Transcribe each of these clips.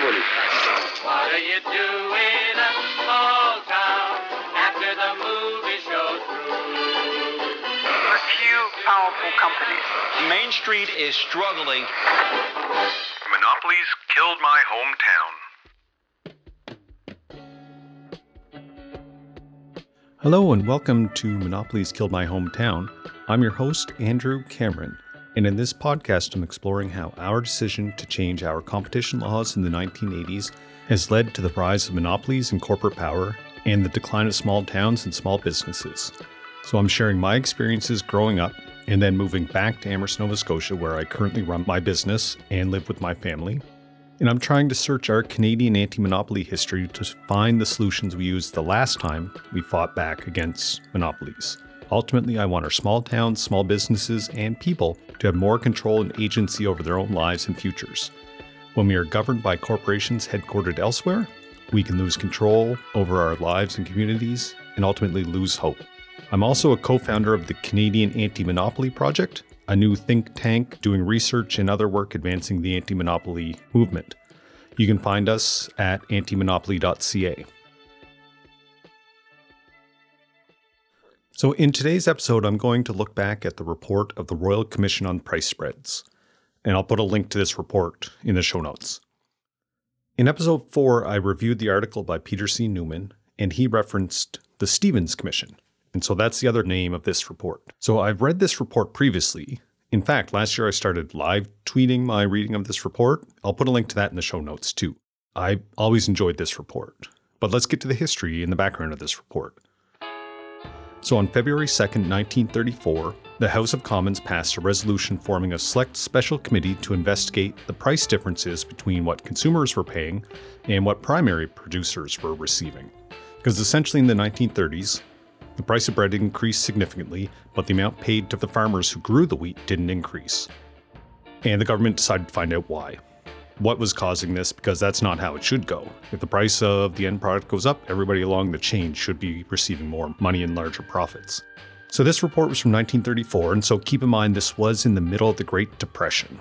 police. What are you doing in a small town after the movie show's through? A few powerful companies. Main Street is struggling. Monopolies killed my hometown. Hello and welcome to Monopolies Killed My Hometown. I'm your host, Andrew Cameron, and in this podcast, I'm exploring how our decision to change our competition laws in the 1980s has led to the rise of monopolies and corporate power and the decline of small towns and small businesses. So I'm sharing my experiences growing up and then moving back to Amherst, Nova Scotia, where I currently run my business and live with my family. And I'm trying to search our Canadian anti monopoly history to find the solutions we used the last time we fought back against monopolies. Ultimately, I want our small towns, small businesses, and people to have more control and agency over their own lives and futures. When we are governed by corporations headquartered elsewhere, we can lose control over our lives and communities and ultimately lose hope. I'm also a co founder of the Canadian Anti Monopoly Project, a new think tank doing research and other work advancing the anti monopoly movement. You can find us at antimonopoly.ca. So, in today's episode, I'm going to look back at the report of the Royal Commission on Price Spreads, and I'll put a link to this report in the show notes. In episode 4, I reviewed the article by Peter C. Newman, and he referenced the Stevens Commission. And so that's the other name of this report. So I've read this report previously. In fact, last year I started live tweeting my reading of this report. I'll put a link to that in the show notes too. I always enjoyed this report. But let's get to the history and the background of this report. So on February 2nd, 1934, the House of Commons passed a resolution forming a select special committee to investigate the price differences between what consumers were paying and what primary producers were receiving. Because essentially in the 1930s, the price of bread increased significantly, but the amount paid to the farmers who grew the wheat didn't increase. And the government decided to find out why. What was causing this? Because that's not how it should go. If the price of the end product goes up, everybody along the chain should be receiving more money and larger profits. So, this report was from 1934, and so keep in mind this was in the middle of the Great Depression.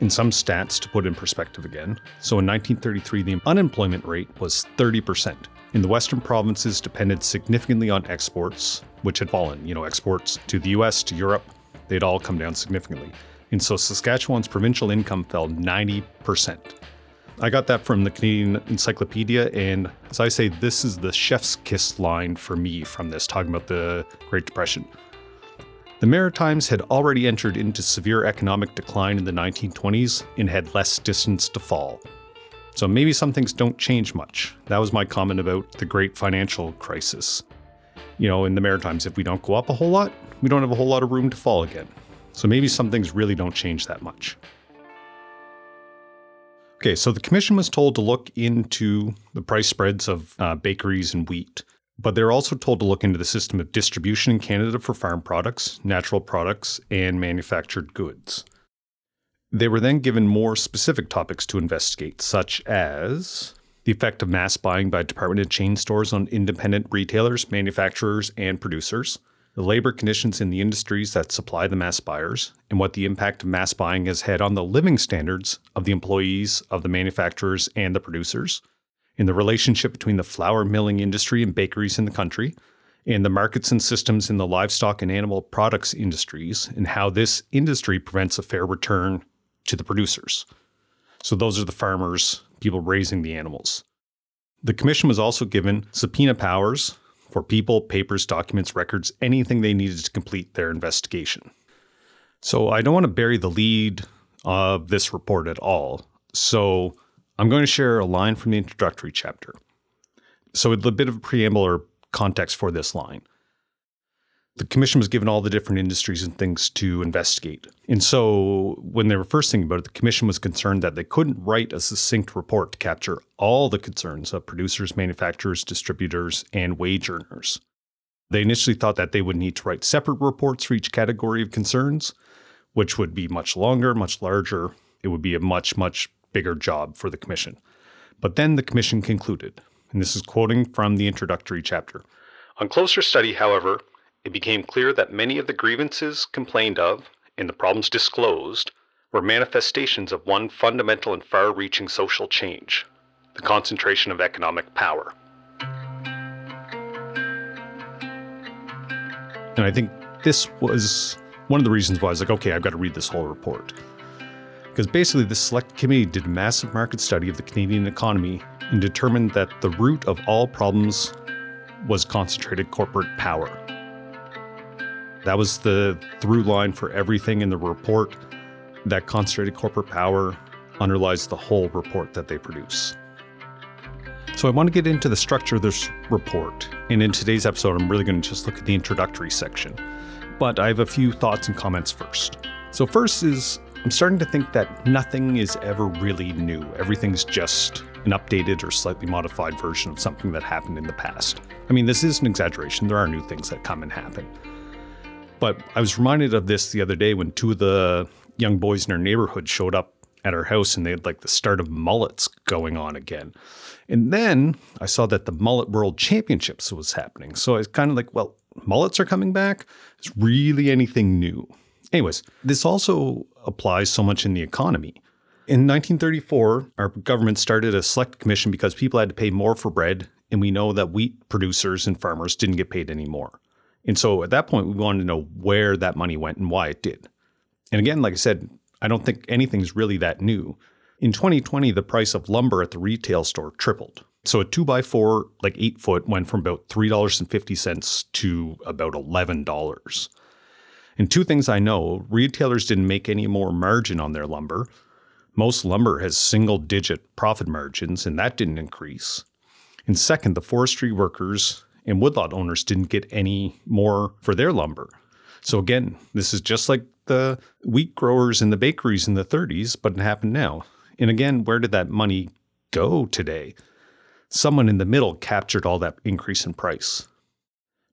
In some stats, to put in perspective again, so in 1933, the unemployment rate was 30%. In the western provinces depended significantly on exports, which had fallen. You know, exports to the US, to Europe, they'd all come down significantly. And so Saskatchewan's provincial income fell 90%. I got that from the Canadian Encyclopedia, and as I say, this is the chef's kiss line for me from this, talking about the Great Depression. The Maritimes had already entered into severe economic decline in the 1920s and had less distance to fall. So maybe some things don't change much. That was my comment about the great financial crisis. You know, in the Maritimes, if we don't go up a whole lot, we don't have a whole lot of room to fall again. So maybe some things really don't change that much. Okay, so the commission was told to look into the price spreads of uh, bakeries and wheat, but they're also told to look into the system of distribution in Canada for farm products, natural products, and manufactured goods. They were then given more specific topics to investigate, such as the effect of mass buying by department and chain stores on independent retailers, manufacturers, and producers, the labor conditions in the industries that supply the mass buyers, and what the impact of mass buying has had on the living standards of the employees of the manufacturers and the producers, in the relationship between the flour milling industry and bakeries in the country, and the markets and systems in the livestock and animal products industries, and how this industry prevents a fair return to the producers. So those are the farmers, people raising the animals. The commission was also given subpoena powers for people, papers, documents, records, anything they needed to complete their investigation. So I don't want to bury the lead of this report at all. So I'm going to share a line from the introductory chapter. So a bit of preamble or context for this line the commission was given all the different industries and things to investigate. And so when they were first thinking about it, the commission was concerned that they couldn't write a succinct report to capture all the concerns of producers, manufacturers, distributors, and wage earners. They initially thought that they would need to write separate reports for each category of concerns, which would be much longer, much larger. It would be a much, much bigger job for the commission. But then the commission concluded, and this is quoting from the introductory chapter. On closer study, however, it became clear that many of the grievances complained of and the problems disclosed were manifestations of one fundamental and far reaching social change the concentration of economic power. And I think this was one of the reasons why I was like, okay, I've got to read this whole report. Because basically, the select committee did a massive market study of the Canadian economy and determined that the root of all problems was concentrated corporate power. That was the through line for everything in the report. That concentrated corporate power underlies the whole report that they produce. So I want to get into the structure of this report. And in today's episode, I'm really going to just look at the introductory section. But I have a few thoughts and comments first. So, first is I'm starting to think that nothing is ever really new. Everything's just an updated or slightly modified version of something that happened in the past. I mean, this is an exaggeration. There are new things that come and happen. But I was reminded of this the other day when two of the young boys in our neighborhood showed up at our house and they had like the start of mullets going on again. And then I saw that the Mullet World Championships was happening. So I was kind of like, well, mullets are coming back. Is really anything new? Anyways, this also applies so much in the economy. In 1934, our government started a select commission because people had to pay more for bread, and we know that wheat producers and farmers didn't get paid anymore. And so at that point, we wanted to know where that money went and why it did. And again, like I said, I don't think anything's really that new. In 2020, the price of lumber at the retail store tripled. So a two by four, like eight foot, went from about $3.50 to about $11. And two things I know retailers didn't make any more margin on their lumber. Most lumber has single digit profit margins, and that didn't increase. And second, the forestry workers and woodlot owners didn't get any more for their lumber. So again, this is just like the wheat growers and the bakeries in the 30s, but it happened now. And again, where did that money go today? Someone in the middle captured all that increase in price.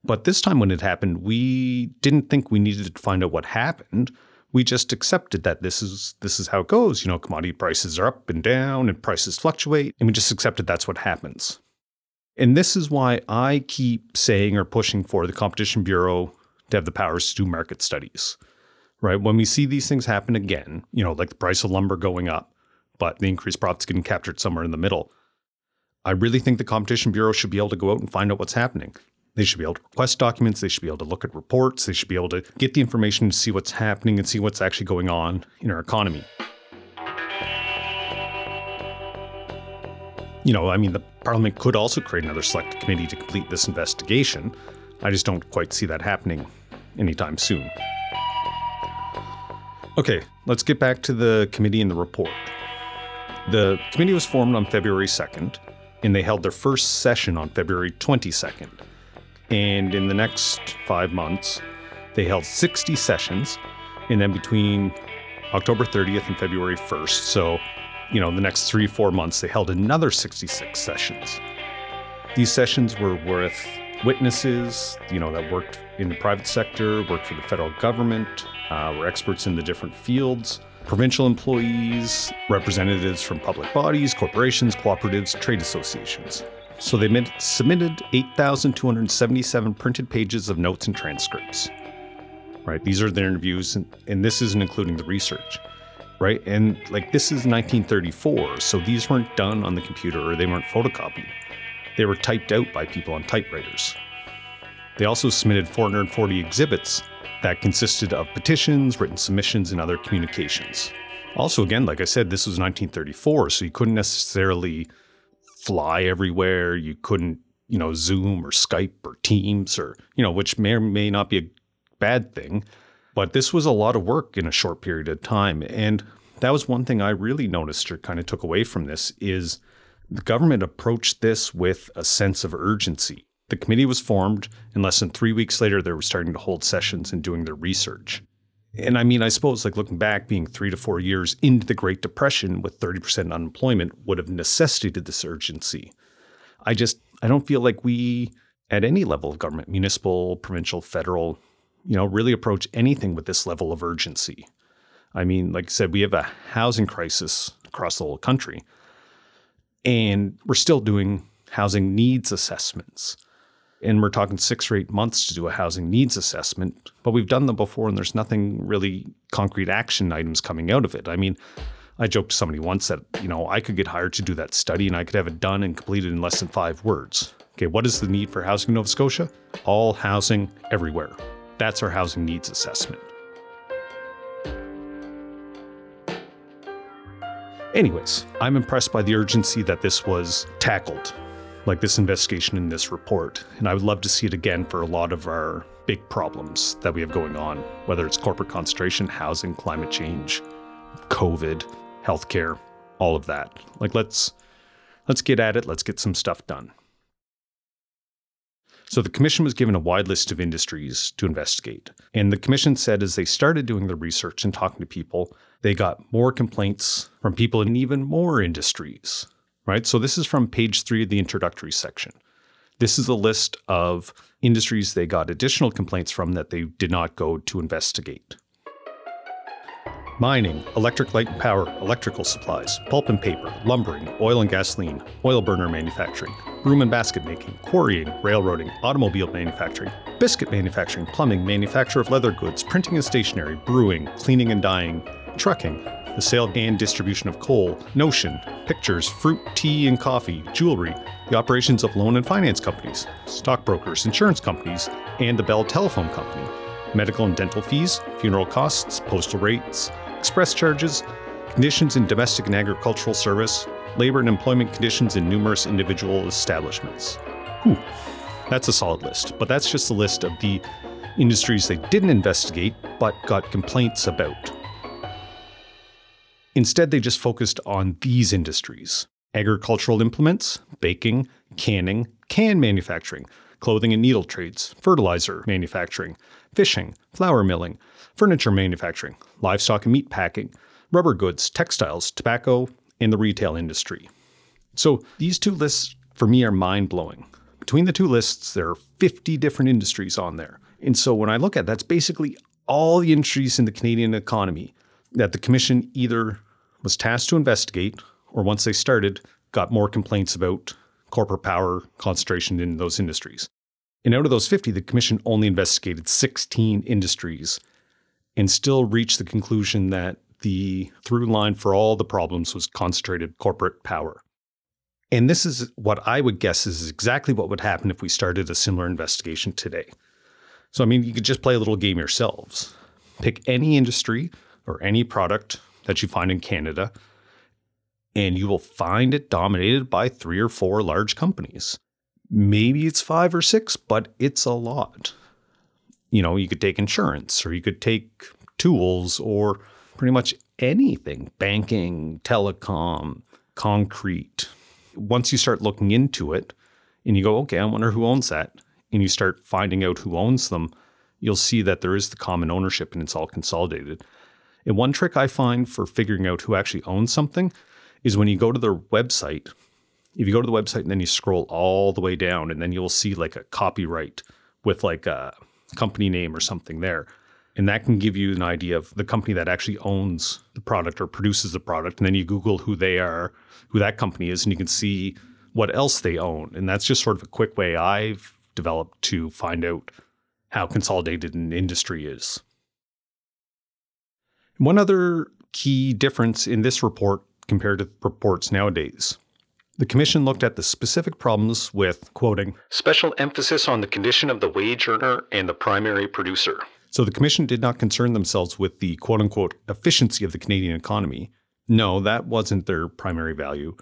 But this time when it happened, we didn't think we needed to find out what happened. We just accepted that this is this is how it goes. You know, commodity prices are up and down and prices fluctuate, and we just accepted that's what happens. And this is why I keep saying or pushing for the Competition Bureau to have the powers to do market studies. Right? When we see these things happen again, you know, like the price of lumber going up, but the increased profits getting captured somewhere in the middle. I really think the Competition Bureau should be able to go out and find out what's happening. They should be able to request documents. They should be able to look at reports. They should be able to get the information to see what's happening and see what's actually going on in our economy. You know, I mean, the Parliament could also create another select committee to complete this investigation. I just don't quite see that happening anytime soon. Okay, let's get back to the committee and the report. The committee was formed on February 2nd, and they held their first session on February 22nd. And in the next five months, they held 60 sessions, and then between October 30th and February 1st, so, you know, the next three, four months, they held another 66 sessions. These sessions were with witnesses, you know, that worked in the private sector, worked for the federal government, uh, were experts in the different fields provincial employees, representatives from public bodies, corporations, cooperatives, trade associations. So they submitted 8,277 printed pages of notes and transcripts. Right? These are their interviews, and, and this isn't including the research. Right? And like this is 1934, so these weren't done on the computer or they weren't photocopied. They were typed out by people on typewriters. They also submitted 440 exhibits that consisted of petitions, written submissions, and other communications. Also, again, like I said, this was 1934, so you couldn't necessarily fly everywhere. You couldn't, you know, Zoom or Skype or Teams or, you know, which may or may not be a bad thing. But this was a lot of work in a short period of time. And that was one thing I really noticed or kind of took away from this is the government approached this with a sense of urgency. The committee was formed, and less than three weeks later, they were starting to hold sessions and doing their research. And I mean, I suppose, like looking back, being three to four years into the Great Depression with 30% unemployment would have necessitated this urgency. I just, I don't feel like we, at any level of government, municipal, provincial, federal, you know, really approach anything with this level of urgency. I mean, like I said, we have a housing crisis across the whole country, and we're still doing housing needs assessments and we're talking six or eight months to do a housing needs assessment. But we've done them before, and there's nothing really concrete action items coming out of it. I mean, I joked to somebody once that, you know, I could get hired to do that study and I could have it done and completed in less than five words. Okay, what is the need for housing in Nova Scotia? All housing everywhere. That's our housing needs assessment. Anyways, I'm impressed by the urgency that this was tackled, like this investigation in this report, and I would love to see it again for a lot of our big problems that we have going on, whether it's corporate concentration, housing, climate change, COVID, healthcare, all of that. Like let's let's get at it, let's get some stuff done. So the commission was given a wide list of industries to investigate. And the commission said as they started doing the research and talking to people, they got more complaints from people in even more industries, right? So this is from page three of the introductory section. This is a list of industries they got additional complaints from that they did not go to investigate. Mining, electric light and power, electrical supplies, pulp and paper, lumbering, oil and gasoline, oil burner manufacturing, broom and basket making, quarrying, railroading, automobile manufacturing, biscuit manufacturing, plumbing, manufacture of leather goods, printing and stationery, brewing, cleaning and dyeing, trucking, the sale and distribution of coal, notion, pictures, fruit, tea and coffee, jewelry, the operations of loan and finance companies, stockbrokers, insurance companies, and the Bell Telephone Company, medical and dental fees, funeral costs, postal rates, express charges, conditions in domestic and agricultural service, labor and employment conditions in numerous individual establishments. Whew, that's a solid list, but that's just a list of the industries they didn't investigate but got complaints about. Instead, they just focused on these industries agricultural implements, baking, canning, can manufacturing, clothing and needle trades, fertilizer manufacturing, fishing, flour milling, furniture manufacturing, livestock and meat packing, rubber goods, textiles, tobacco, and the retail industry. So these two lists for me are mind blowing. Between the two lists, there are 50 different industries on there. And so when I look at that's basically all the industries in the Canadian economy that the commission either was tasked to investigate or once they started got more complaints about corporate power concentration in those industries. And out of those 50, the commission only investigated 16 industries and still reached the conclusion that the through line for all the problems was concentrated corporate power. And this is what I would guess is exactly what would happen if we started a similar investigation today. So, I mean, you could just play a little game yourselves. Pick any industry or any product that you find in Canada, and you will find it dominated by three or four large companies. Maybe it's five or six, but it's a lot. You know, you could take insurance or you could take tools or pretty much anything banking, telecom, concrete. Once you start looking into it and you go, okay, I wonder who owns that, and you start finding out who owns them, you'll see that there is the common ownership and it's all consolidated. And one trick I find for figuring out who actually owns something is when you go to their website, if you go to the website and then you scroll all the way down and then you'll see like a copyright with like a company name or something there. And that can give you an idea of the company that actually owns the product or produces the product. And then you Google who they are, who that company is, and you can see what else they own. And that's just sort of a quick way I've developed to find out how consolidated an industry is. One other key difference in this report compared to reports nowadays. The Commission looked at the specific problems with, quoting, special emphasis on the condition of the wage earner and the primary producer. So the Commission did not concern themselves with the quote unquote efficiency of the Canadian economy. No, that wasn't their primary value.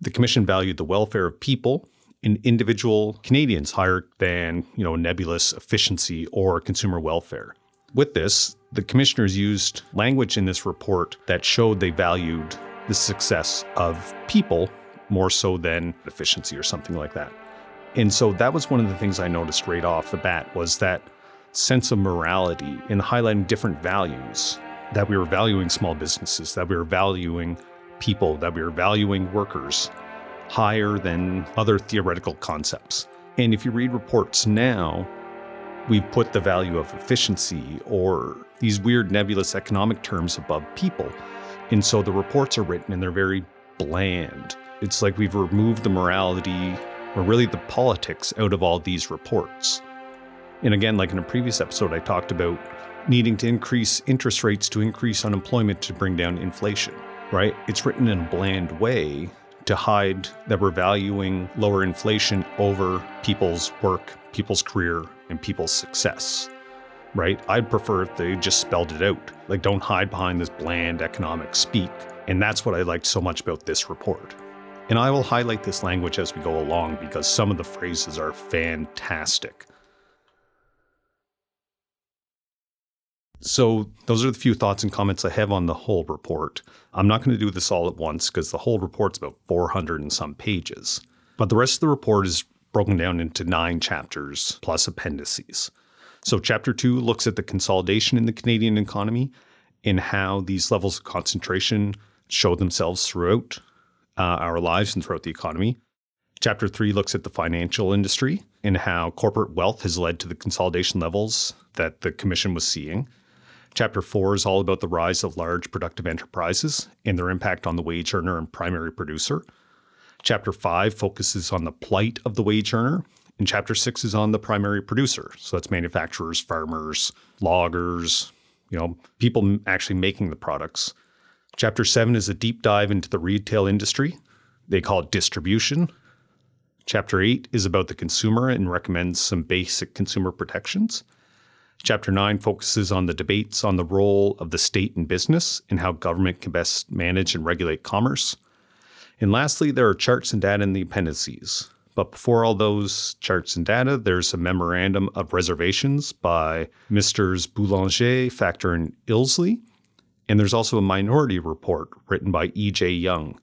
The Commission valued the welfare of people and individual Canadians higher than, you know, nebulous efficiency or consumer welfare. With this, the commissioners used language in this report that showed they valued the success of people more so than efficiency or something like that. And so that was one of the things I noticed right off the bat was that sense of morality in highlighting different values that we were valuing small businesses, that we were valuing people, that we were valuing workers higher than other theoretical concepts. And if you read reports now, we've put the value of efficiency or these weird nebulous economic terms above people. And so the reports are written and they're very bland. It's like we've removed the morality or really the politics out of all these reports. And again, like in a previous episode, I talked about needing to increase interest rates to increase unemployment to bring down inflation. right? It's written in a bland way to hide that we're valuing lower inflation over people's work, people's career, and people's success, right? I'd prefer if they just spelled it out. Like, don't hide behind this bland economic speak. And that's what I liked so much about this report. And I will highlight this language as we go along because some of the phrases are fantastic. So, those are the few thoughts and comments I have on the whole report. I'm not going to do this all at once because the whole report's about 400 and some pages. But the rest of the report is broken down into nine chapters plus appendices. So, chapter two looks at the consolidation in the Canadian economy and how these levels of concentration show themselves throughout uh, our lives and throughout the economy. Chapter three looks at the financial industry and how corporate wealth has led to the consolidation levels that the Commission was seeing. Chapter four is all about the rise of large productive enterprises and their impact on the wage earner and primary producer. Chapter five focuses on the plight of the wage earner, and chapter six is on the primary producer. So that's manufacturers, farmers, loggers, you know, people actually making the products. Chapter seven is a deep dive into the retail industry. They call it distribution. Chapter eight is about the consumer and recommends some basic consumer protections. Chapter 9 focuses on the debates on the role of the state in business and how government can best manage and regulate commerce. And lastly, there are charts and data in the appendices. But before all those charts and data, there's a memorandum of reservations by Misters Boulanger, Factor, and Ilsley. And there's also a minority report written by E.J. Young.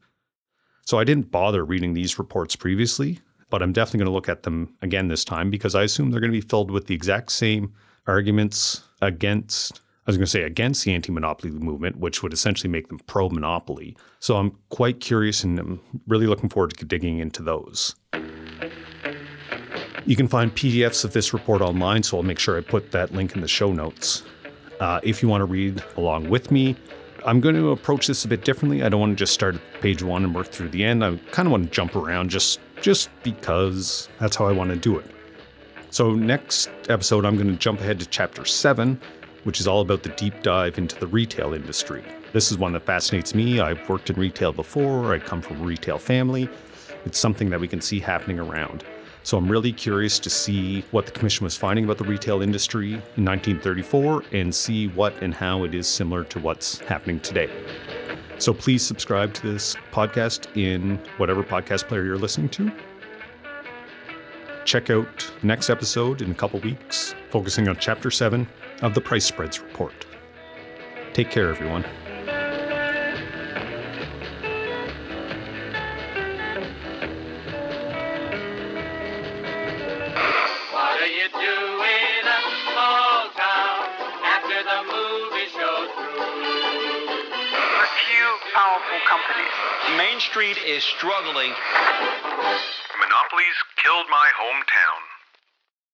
So I didn't bother reading these reports previously, but I'm definitely going to look at them again this time because I assume they're going to be filled with the exact same arguments against I was going to say against the anti-monopoly movement, which would essentially make them pro-monopoly. So I'm quite curious and I'm really looking forward to digging into those. You can find PDFs of this report online, so I'll make sure I put that link in the show notes. Uh, if you want to read along with me, I'm going to approach this a bit differently. I don't want to just start at page one and work through the end. I kind of want to jump around just just because that's how I want to do it. So next episode, I'm going to jump ahead to chapter seven, which is all about the deep dive into the retail industry. This is one that fascinates me. I've worked in retail before. I come from a retail family. It's something that we can see happening around. So I'm really curious to see what the commission was finding about the retail industry in 1934 and see what and how it is similar to what's happening today. So please subscribe to this podcast in whatever podcast player you're listening to. Check out the next episode in a couple weeks, focusing on Chapter 7 of the Price Spreads Report. Take care, everyone. Is struggling. Monopolies killed my hometown.